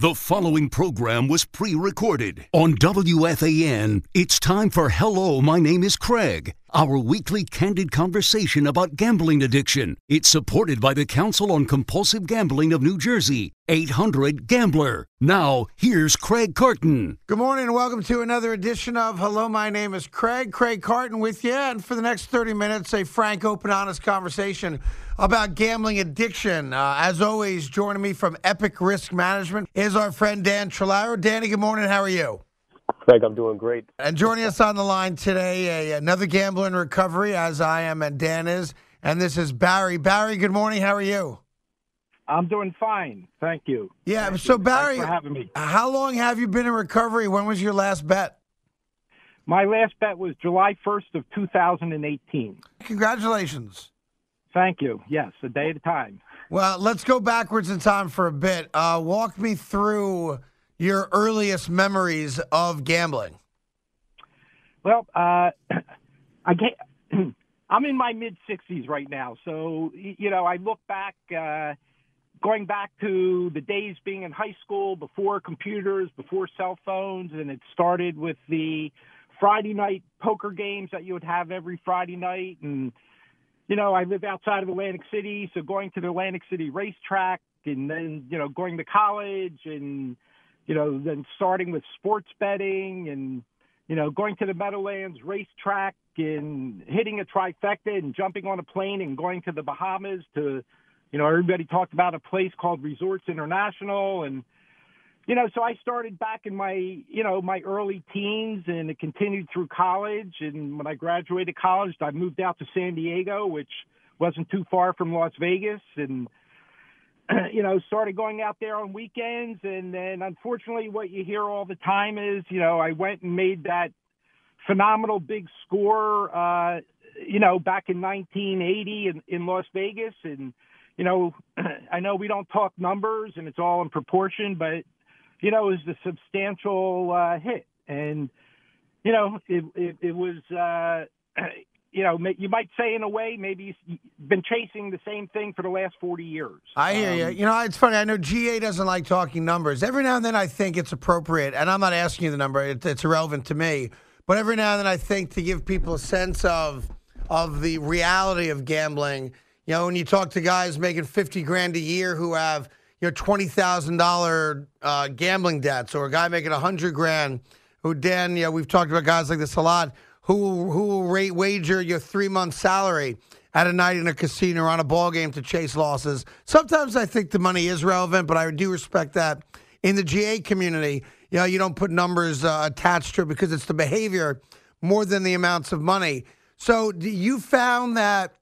The following program was pre recorded on WFAN. It's time for Hello, my name is Craig, our weekly candid conversation about gambling addiction. It's supported by the Council on Compulsive Gambling of New Jersey, 800 Gambler. Now, here's Craig Carton. Good morning and welcome to another edition of Hello, my name is Craig. Craig Carton with you. And for the next 30 minutes, a frank, open, honest conversation about gambling addiction. Uh, as always, joining me from Epic Risk Management is our friend Dan Trolaro. Danny, good morning. How are you? Craig, I'm doing great. And joining us on the line today, a, another gambler in recovery, as I am and Dan is. And this is Barry. Barry, good morning. How are you? I'm doing fine. Thank you. Yeah, Thank so you. Barry, Thanks for having me. how long have you been in recovery? When was your last bet? My last bet was July 1st of 2018. Congratulations. Thank you. Yes, a day at a time. Well, let's go backwards in time for a bit. Uh, walk me through your earliest memories of gambling. Well, uh, I get, I'm in my mid 60s right now, so you know I look back, uh, going back to the days being in high school before computers, before cell phones, and it started with the Friday night poker games that you would have every Friday night, and you know I live outside of Atlantic City, so going to the Atlantic City racetrack, and then you know going to college, and you know then starting with sports betting and you know, going to the Meadowlands racetrack and hitting a trifecta and jumping on a plane and going to the Bahamas to, you know, everybody talked about a place called Resorts International and, you know, so I started back in my, you know, my early teens and it continued through college. And when I graduated college, I moved out to San Diego, which wasn't too far from Las Vegas and, you know, started going out there on weekends. And then unfortunately, what you hear all the time is, you know, I went and made that phenomenal big score, uh, you know, back in 1980 in, in Las Vegas. And, you know, I know we don't talk numbers and it's all in proportion, but, you know, it was a substantial uh, hit. And, you know, it, it, it was, uh, you know, you might say in a way, maybe you've been chasing the same thing for the last 40 years. I hear you. Um, You know, it's funny. I know GA doesn't like talking numbers. Every now and then I think it's appropriate, and I'm not asking you the number, it, it's irrelevant to me. But every now and then I think to give people a sense of of the reality of gambling. You know, when you talk to guys making 50 grand a year who have, you know, $20,000 uh, gambling debts, or a guy making 100 grand who, Dan, you know, we've talked about guys like this a lot, who, who will rate wager your three month salary at a night in a casino or on a ball game to chase losses. Sometimes I think the money is relevant, but I do respect that. In the GA community, you know, you don't put numbers uh, attached to it because it's the behavior more than the amounts of money. So you found that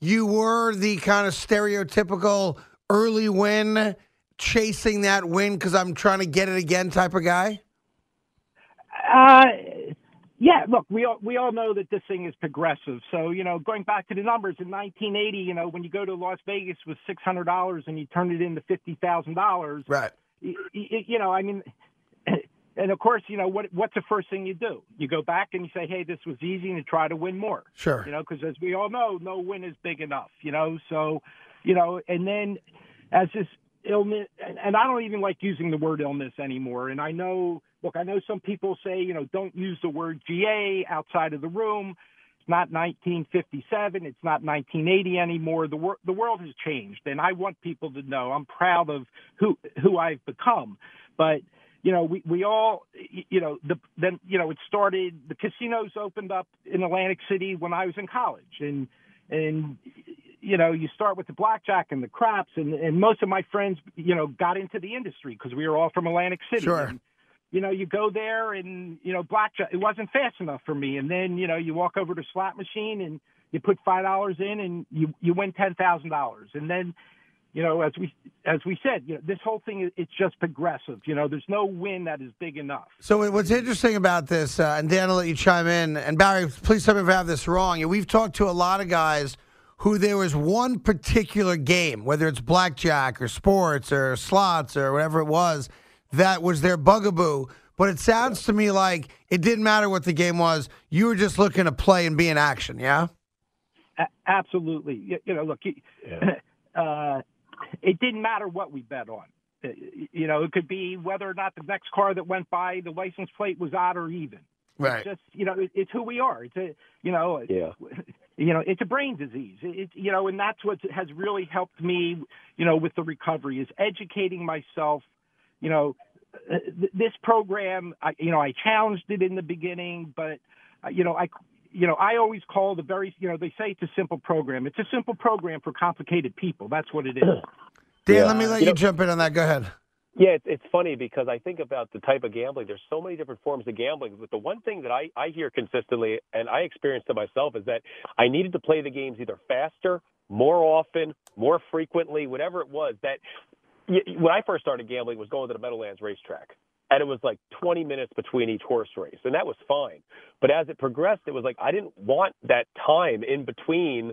you were the kind of stereotypical early win, chasing that win because I'm trying to get it again type of guy? Uh, yeah, look, we all we all know that this thing is progressive. So you know, going back to the numbers in 1980, you know, when you go to Las Vegas with six hundred dollars and you turn it into fifty thousand dollars, Right. y- y- you know, I mean, and of course, you know, what what's the first thing you do? You go back and you say, hey, this was easy, and you try to win more. Sure. You know, because as we all know, no win is big enough. You know, so you know, and then as this illness, and I don't even like using the word illness anymore. And I know, look, I know some people say, you know, don't use the word GA outside of the room. It's not 1957. It's not 1980 anymore. The wor- the world has changed, and I want people to know I'm proud of who who I've become. But you know, we we all, you know, the then you know, it started. The casinos opened up in Atlantic City when I was in college, and and you know, you start with the blackjack and the craps, and and most of my friends, you know, got into the industry because we were all from Atlantic City. Sure. And, you know, you go there and, you know, blackjack, it wasn't fast enough for me. And then, you know, you walk over to slot machine and you put $5 in and you, you win $10,000. And then, you know, as we, as we said, you know, this whole thing, it's just progressive. You know, there's no win that is big enough. So what's interesting about this, uh, and Dan, I'll let you chime in, and Barry, please tell me if I have this wrong. We've talked to a lot of guys who there was one particular game, whether it's blackjack or sports or slots or whatever it was, that was their bugaboo. But it sounds to me like it didn't matter what the game was. You were just looking to play and be in action, yeah? A- absolutely. You, you know, look, you- uh, it didn't matter what we bet on. You know, it could be whether or not the next car that went by the license plate was odd or even. Right. It's just you know, it, it's who we are. It's a you know, Yeah. you know, it's a brain disease. It, you know, and that's what has really helped me, you know, with the recovery is educating myself. You know, uh, th- this program, I, you know, I challenged it in the beginning, but uh, you know, I, you know, I always call the very, you know, they say it's a simple program. It's a simple program for complicated people. That's what it is. Dan, Yeah. let me let You you know- jump in on that. Go ahead. Yeah, it's, it's funny because I think about the type of gambling. There's so many different forms of gambling, but the one thing that I, I hear consistently, and I experienced it myself, is that I needed to play the games either faster, more often, more frequently, whatever it was. That y- when I first started gambling, was going to the Meadowlands racetrack, and it was like 20 minutes between each horse race, and that was fine. But as it progressed, it was like I didn't want that time in between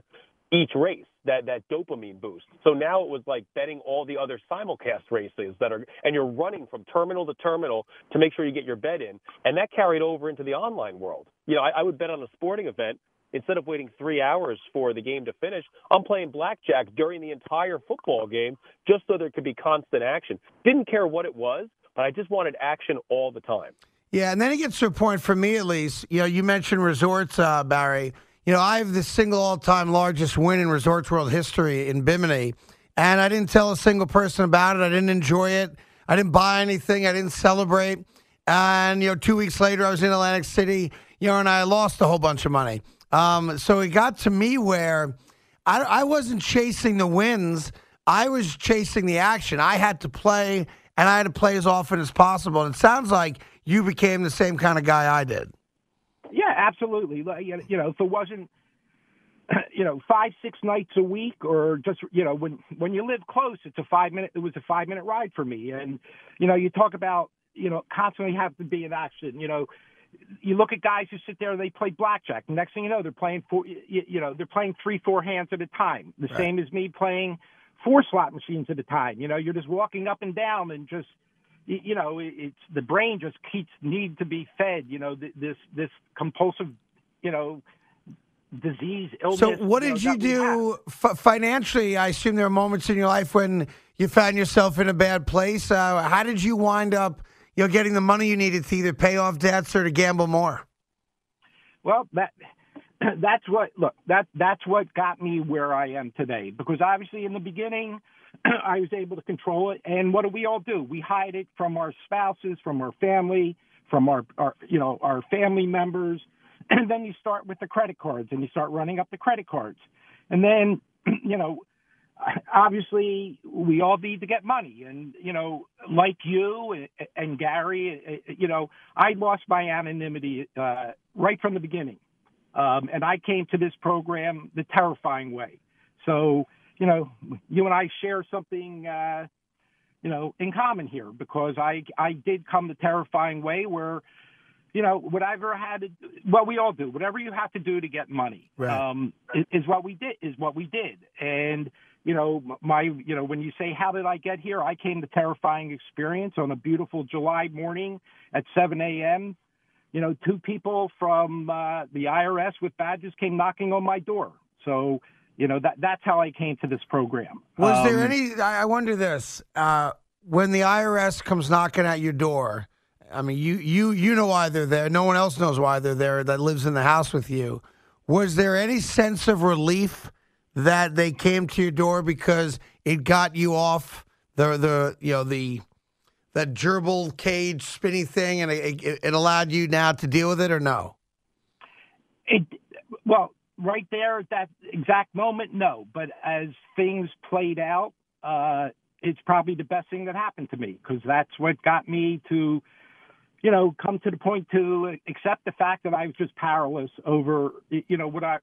each race, that that dopamine boost. So now it was like betting all the other simulcast races that are, and you're running from terminal to terminal to make sure you get your bet in, and that carried over into the online world. You know, I, I would bet on a sporting event. Instead of waiting three hours for the game to finish, I'm playing blackjack during the entire football game just so there could be constant action. Didn't care what it was, but I just wanted action all the time. Yeah, and then it gets to a point for me at least. You know, you mentioned resorts, uh, Barry. You know, I have the single all-time largest win in Resorts World history in Bimini, and I didn't tell a single person about it. I didn't enjoy it. I didn't buy anything. I didn't celebrate. And you know, two weeks later, I was in Atlantic City. You know, and I lost a whole bunch of money. Um, so it got to me where I, I wasn't chasing the wins. I was chasing the action. I had to play, and I had to play as often as possible. And it sounds like you became the same kind of guy I did. Yeah, absolutely. You know, if it wasn't, you know, five six nights a week, or just you know, when when you live close, it's a five minute. It was a five minute ride for me. And you know, you talk about you know constantly have to be in action. You know, you look at guys who sit there and they play blackjack. Next thing you know, they're playing four. You, you know, they're playing three four hands at a time. The same as me playing four slot machines at a time. You know, you're just walking up and down and just, you know it- it's the brain just keeps need to be fed you know this this compulsive you know disease illness So, what you know, did you we have. do f- financially? I assume there are moments in your life when you found yourself in a bad place. Uh, how did you wind up, you know, getting the money you needed to either pay off debts or to gamble more? Well, that that's what look that that's what got me where I am today. Because obviously, in the beginning, I was able to control it. And what do we all do? We hide it from our spouses, from our family, from our, our you know our family members. And then you start with the credit cards, and you start running up the credit cards. And then, you know, obviously we all need to get money and you know like you and, gary you know i lost my anonymity uh, right from the beginning um, and i came to this program the terrifying way so you know you and i share something uh, you know in common here because i i did come the terrifying way where you know, whatever I had to, well, we all do. Whatever you have to do to get money, Right. um, is, is what we did. Is what we did. And you know, my, you know, when you say how did I get here, I came to terrifying experience on a beautiful July morning at 7 a.m. You know, two people from uh, the IRS with badges came knocking on my door. So, you know, that that's how I came to this program. Was there Um, any? I I wonder this: uh, when the IRS comes knocking at your door, I mean, you you you know why they're there. No one else knows why they're there. That lives in the house with you. Was there any sense of relief that they came to your door because it got you off the the you know the that gerbil cage spinny thing, and it, it, allowed you now to deal with it, or no? It well, right there at that exact moment, no. But as things played out, uh, it's probably the best thing that happened to me because that's what got me to, you know, come to the point to accept the fact that I was just powerless over, you know, what I.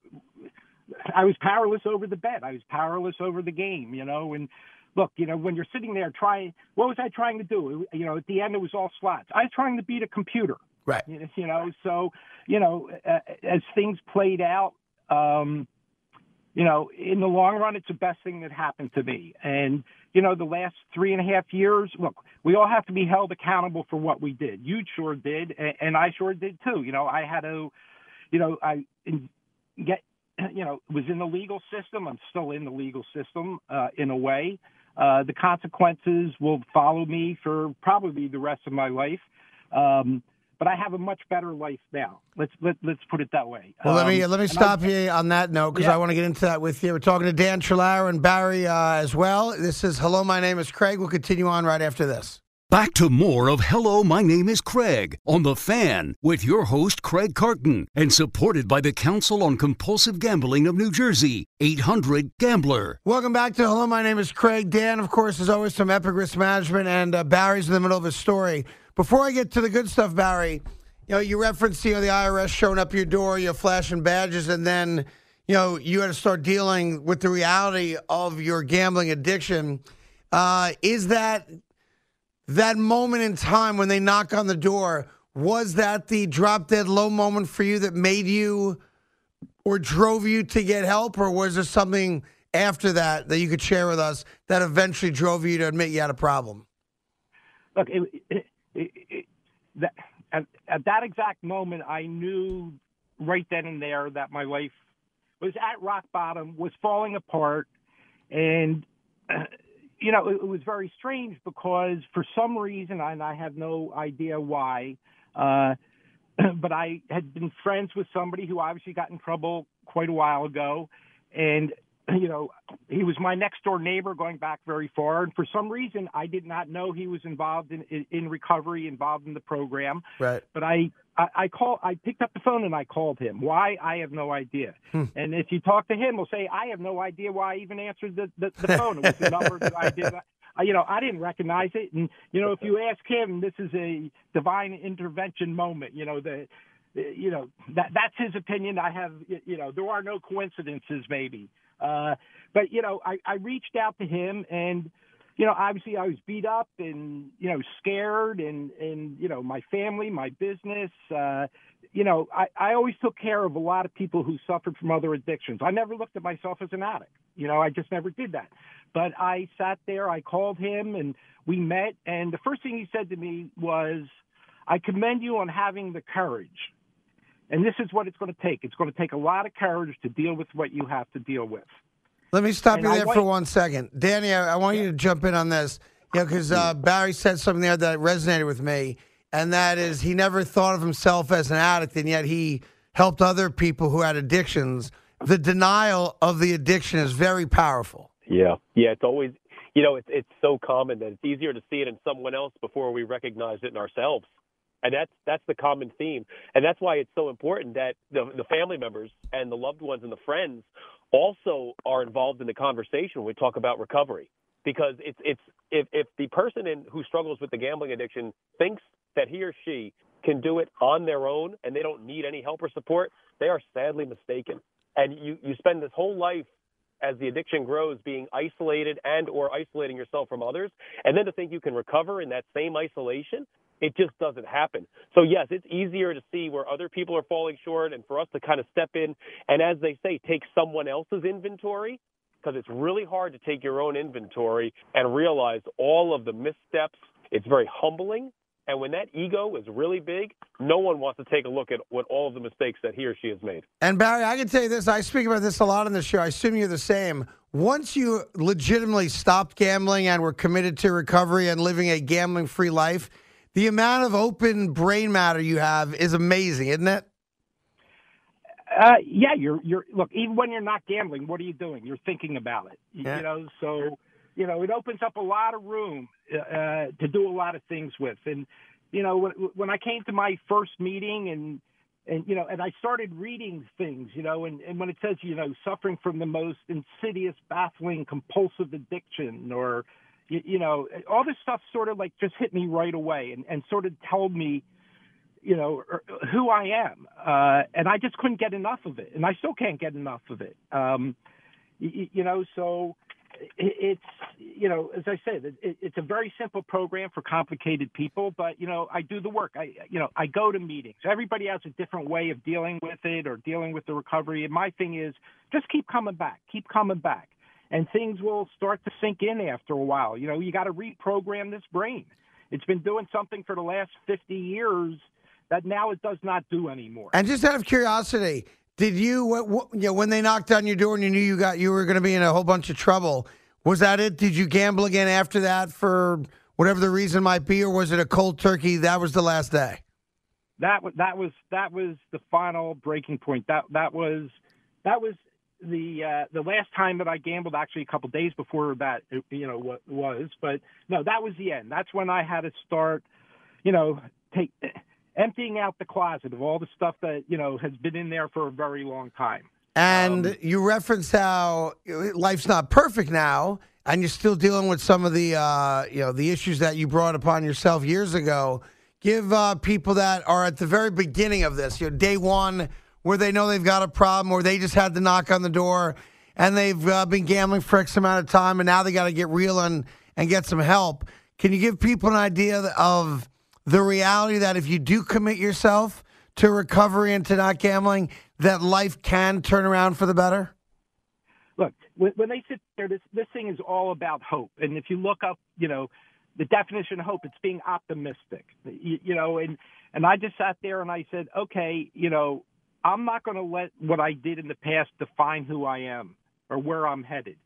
I was powerless over the bet. I was powerless over the game, you know, and look, you know, when you're sitting there trying, what was I trying to do? You know, at the end it was all slots. I was trying to beat a computer. Right. You know, so you know, uh, as things played out, um, you know, in the long run, it's the best thing that happened to me. And you know, the last three and a half years, look, we all have to be held accountable for what we did. You sure did, and, and I sure did too. You know, I had to, you know, I get, you know, was in the legal system. I'm still in the legal system uh, in a way. Uh, the consequences will follow me for probably the rest of my life. Um, but I have a much better life now. Let's let, let's put it that way. Well, let me Um, let me stop I- you on that note because Yeah. I want to get into that with you. We're talking to Dan Trolaro and Barry uh, as well. This is Hello, my name is Craig. We'll continue on right after this. Back to more of Hello, my name is Craig on The Fan with your host, Craig Carton, and supported by the Council on Compulsive Gambling of New Jersey, 800 Gambler. Welcome back to Hello, my name is Craig. Dan, of course, is always from Epic Risk Management, and uh, Barry's in the middle of his story. Before I get to the good stuff, Barry, you know, you referenced you know the IRS showing up your door, you're flashing badges, and then you know you had to start dealing with the reality of your gambling addiction. Uh, is that that moment in time when they knock on the door? Was that the drop dead low moment for you that made you? or drove you to get help, or was there something after that that you could share with us that eventually drove you to admit you had a problem? look, it, it, it, that, at, at that exact moment, I knew right then and there that my life was at rock bottom, was falling apart, and uh, you know it, it was very strange because for some reason, and I have no idea why. Uh, but I had been friends with somebody who obviously got in trouble quite a while ago, and you know he was my next door neighbor going back very far. And for some reason, I did not know he was involved in in, in recovery, involved in the program. Right. But I, I I call I picked up the phone and I called him. Why? I have no idea. Hmm. And if you talk to him, he'll say I have no idea why I even answered the the, the phone. It was a number that I did. I, you know, I didn't recognize it. And you know, if you ask him, this is a divine intervention moment. You know, the you know that that's his opinion. I have you know there are no coincidences maybe. Uh, but you know, I, I reached out to him and you know, obviously I was beat up and, you know, scared and, and, you know, my family, my business, uh, you know, I, I always took care of a lot of people who suffered from other addictions. I never looked at myself as an addict. You know, I just never did that. But I sat there, I called him and we met. And the first thing he said to me was, I commend you on having the courage. And this is what it's going to take. It's going to take a lot of courage to deal with what you have to deal with. Let me stop And you there want- for one second. Danny, I, I want you to jump in on this. You know, because uh, Barry said something there that resonated with me, and that is he never thought of himself as an addict, and yet he helped other people who had addictions. The denial of the addiction is very powerful. Yeah, yeah. It's always, you know, it's it's so common that it's easier to see it in someone else before we recognize it in ourselves, and that's that's the common theme, and that's why it's so important that the the family members and the loved ones and the friends also are involved in the conversation when we talk about recovery, because it's it's if if the person in who struggles with the gambling addiction thinks that he or she can do it on their own and they don't need any help or support, they are sadly mistaken. And you you spend this whole life as the addiction grows being isolated and or isolating yourself from others. And then to think you can recover in that same isolation it just doesn't happen so yes it's easier to see where other people are falling short and for us to kind of step in and as they say take someone else's inventory because it's really hard to take your own inventory and realize all of the missteps it's very humbling and when that ego is really big no one wants to take a look at what all of the mistakes that he or she has made And Barry, I can tell you this. I speak about this a lot on the show. I assume you're the same. Once you legitimately stopped gambling and were committed to recovery and living a gambling free life, the amount of open brain matter you have is amazing, isn't it? Uh, yeah, you're you're look. Even when you're not gambling, what are you doing? You're thinking about it. You, Yeah. you know, so you know it opens up a lot of room uh, to do a lot of things with. And you know, when when I came to my first meeting and and you know, and I started reading things, you know, and, and when it says, you know, suffering from the most insidious, baffling, compulsive addiction, or you, you know, all this stuff sort of like just hit me right away, and and sort of told me, you know, er, who I am, uh, and I just couldn't get enough of it, and I still can't get enough of it. Um, you, you know, so it's you know, as I said, it, it's a very simple program for complicated people, but you know, I do the work. I you know, I go to meetings. Everybody has a different way of dealing with it or dealing with the recovery. And my thing is just keep coming back, keep coming back, and things will start to sink in after a while. You know, you got to reprogram this brain. It's been doing something for the last 50 years that now it does not do anymore. And just out of curiosity, did you, what, what, you know, when they knocked on your door and you knew you got you were going to be in a whole bunch of trouble? Was that it? Did you gamble again after that for whatever the reason might be, or was it a cold turkey? That was the last day. That was that was that was the final breaking point. That that was that was the uh, the last time that I gambled. Actually, a couple days before that, you know, what was. But no, that was the end. That's when I had to start, you know, take emptying out the closet of all the stuff that you know has been in there for a very long time. And um, you reference how life's not perfect now, and you're still dealing with some of the uh, you know the issues that you brought upon yourself years ago. Give uh, people that are at the very beginning of this, you know, day one, where they know they've got a problem, or they just had to knock on the door, and they've uh, been gambling for X amount of time, and now they got to get real and and get some help. Can you give people an idea of the reality that if you do commit yourself to recovery and to not gambling, that life can turn around for the better? Look, when they sit there, this this thing is all about hope. And if you look up, you know, the definition of hope, it's being optimistic. You, you know, and and I just sat there and I said, okay, you know, I'm not going to let what I did in the past define who I am or where I'm headed.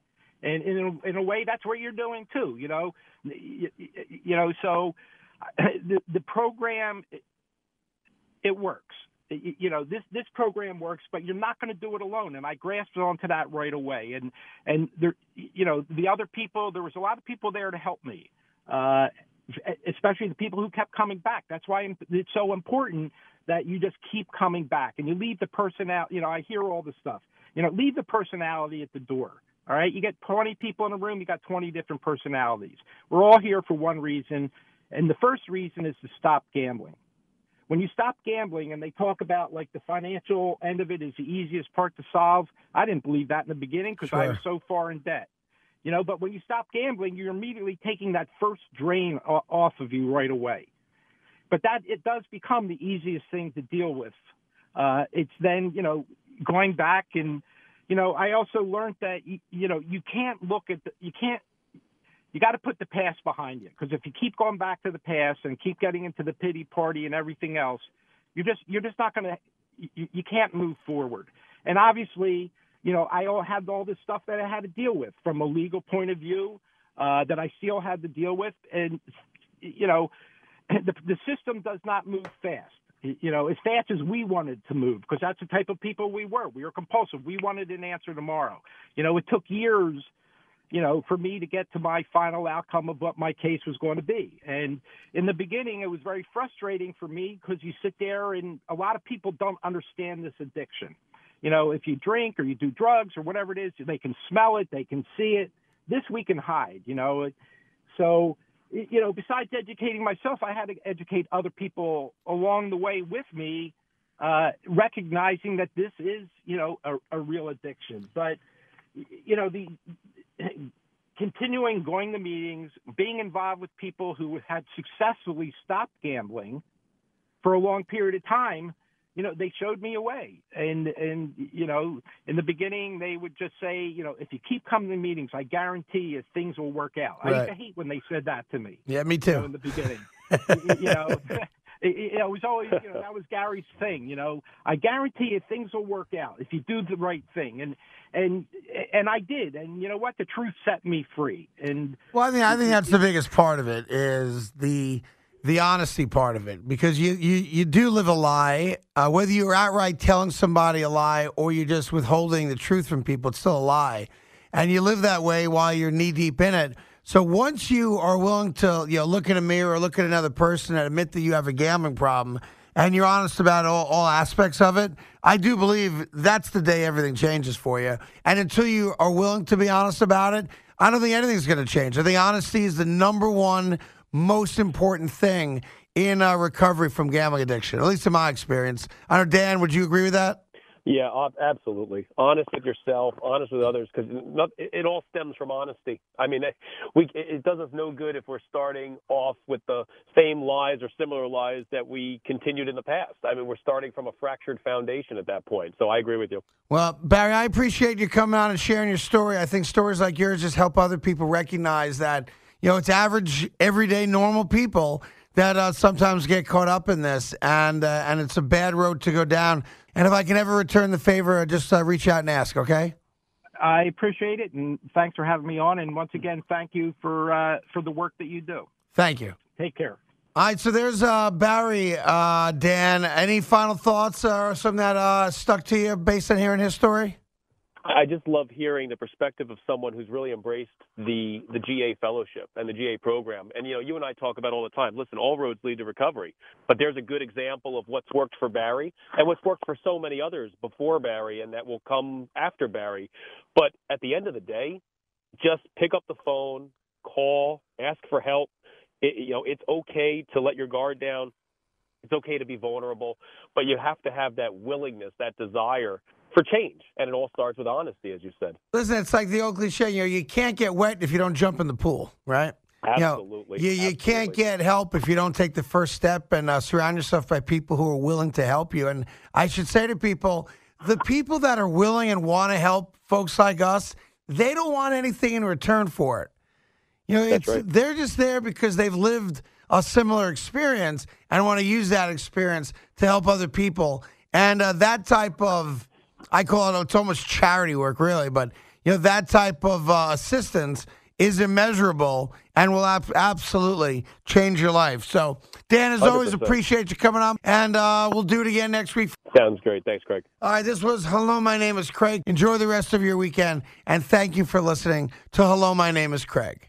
And in a, in a way, that's what you're doing too. You know, you, you know, so the the program it works. You know this this program works, but you're not going to do it alone. And I grasped onto that right away. And and there, you know, the other people, there was a lot of people there to help me, uh, especially the people who kept coming back. That's why it's so important that you just keep coming back and you leave the personality. You know, I hear all this stuff. You know, leave the personality at the door. All right, you get 20 people in a room, you got 20 different personalities. We're all here for one reason, and the first reason is to stop gambling. When you stop gambling and they talk about like the financial end of it is the easiest part to solve, I didn't believe that in the beginning because sure. I was so far in debt. You know, but when you stop gambling, you're immediately taking that first drain off of you right away. But that it does become the easiest thing to deal with. Uh, it's then, you know, going back and, you know, I also learned that, you, you know, you can't look at the, you can't you got to put the past behind you because if you keep going back to the past and keep getting into the pity party and everything else, you're just you're just not going to you, you can't move forward. And obviously, you know, I all had all this stuff that I had to deal with from a legal point of view uh, that I still had to deal with, and you know, the the system does not move fast you know, as fast as we wanted to move, because that's the type of people we were. We were compulsive. We wanted an answer tomorrow. You know, it took years you know, for me to get to my final outcome of what my case was going to be. And in the beginning, it was very frustrating for me because you sit there and a lot of people don't understand this addiction. You know, if you drink or you do drugs or whatever it is, they can smell it, they can see it. This we can hide, you know. So, you know, besides educating myself, I had to educate other people along the way with me, uh, recognizing that this is, you know, a, a real addiction. But, you know, the continuing going to meetings, being involved with people who had successfully stopped gambling for a long period of time, you know, they showed me a way. And and you know, in the beginning they would just say, you know, if you keep coming to meetings, I guarantee you things will work out. Right. I used to hate when they said that to me. Yeah, me too. You know, in the beginning. you know, it, it was always, you know, that was Gary's thing. You know, I guarantee you things will work out if you do the right thing, and and and I did. And you know what? The truth set me free. And well, I mean, I think that's the biggest part of it is the the honesty part of it because you you you do live a lie. Uh, whether you're outright telling somebody a lie or you're just withholding the truth from people, it's still a lie, and you live that way while you're knee deep in it. So once you are willing to, you know, look in a mirror or look at another person and admit that you have a gambling problem, and you're honest about all, all aspects of it, I do believe that's the day everything changes for you. And until you are willing to be honest about it, I don't think anything's going to change. I think honesty is the number one most important thing in uh, recovery from gambling addiction, at least in my experience. I know, Dan, would you agree with that? Yeah, absolutely. Honest with yourself, honest with others, because it all stems from honesty. I mean, we it does us no good if we're starting off with the same lies or similar lies that we continued in the past. I mean, we're starting from a fractured foundation at that point. So I agree with you. Well, Barry, I appreciate you coming on and sharing your story. I think stories like yours just help other people recognize that you know it's average, everyday, normal people that uh, sometimes get caught up in this, and uh, and it's a bad road to go down. And if I can ever return the favor, just uh, reach out and ask, okay? I appreciate it, and thanks for having me on. And once again, thank you for uh, for the work that you do. Thank you. Take care. All right, so there's uh, Barry, uh, Dan. Any final thoughts or something that uh, stuck to you based on hearing his story? I just love hearing the perspective of someone who's really embraced the the GA fellowship and the GA program. And you know, you and I talk about all the time. Listen, all roads lead to recovery, but there's a good example of what's worked for Barry and what's worked for so many others before Barry and that will come after Barry. But at the end of the day, just pick up the phone, call, ask for help. It, you know, it's okay to let your guard down. It's okay to be vulnerable, but you have to have that willingness, that desire for change. And it all starts with honesty, as you said. Listen, it's like the old cliche, you know, you can't get wet if you don't jump in the pool, right? Absolutely. You, know, you, you Absolutely. can't get help if you don't take the first step and uh, surround yourself by people who are willing to help you. And I should say to people, the people that are willing and want to help folks like us, they don't want anything in return for it. You know, That's it's right. they're just there because they've lived a similar experience and want to use that experience to help other people. And uh, that type of, I call it, it's almost charity work, really, but you know that type of uh, assistance is immeasurable and will ab- absolutely change your life. So, Dan, as always, 100%. appreciate you coming on, and uh, we'll do it again next week. Sounds great. Thanks, Craig. All right, this was Hello, my name is Craig. Enjoy the rest of your weekend, and thank you for listening to Hello, my name is Craig.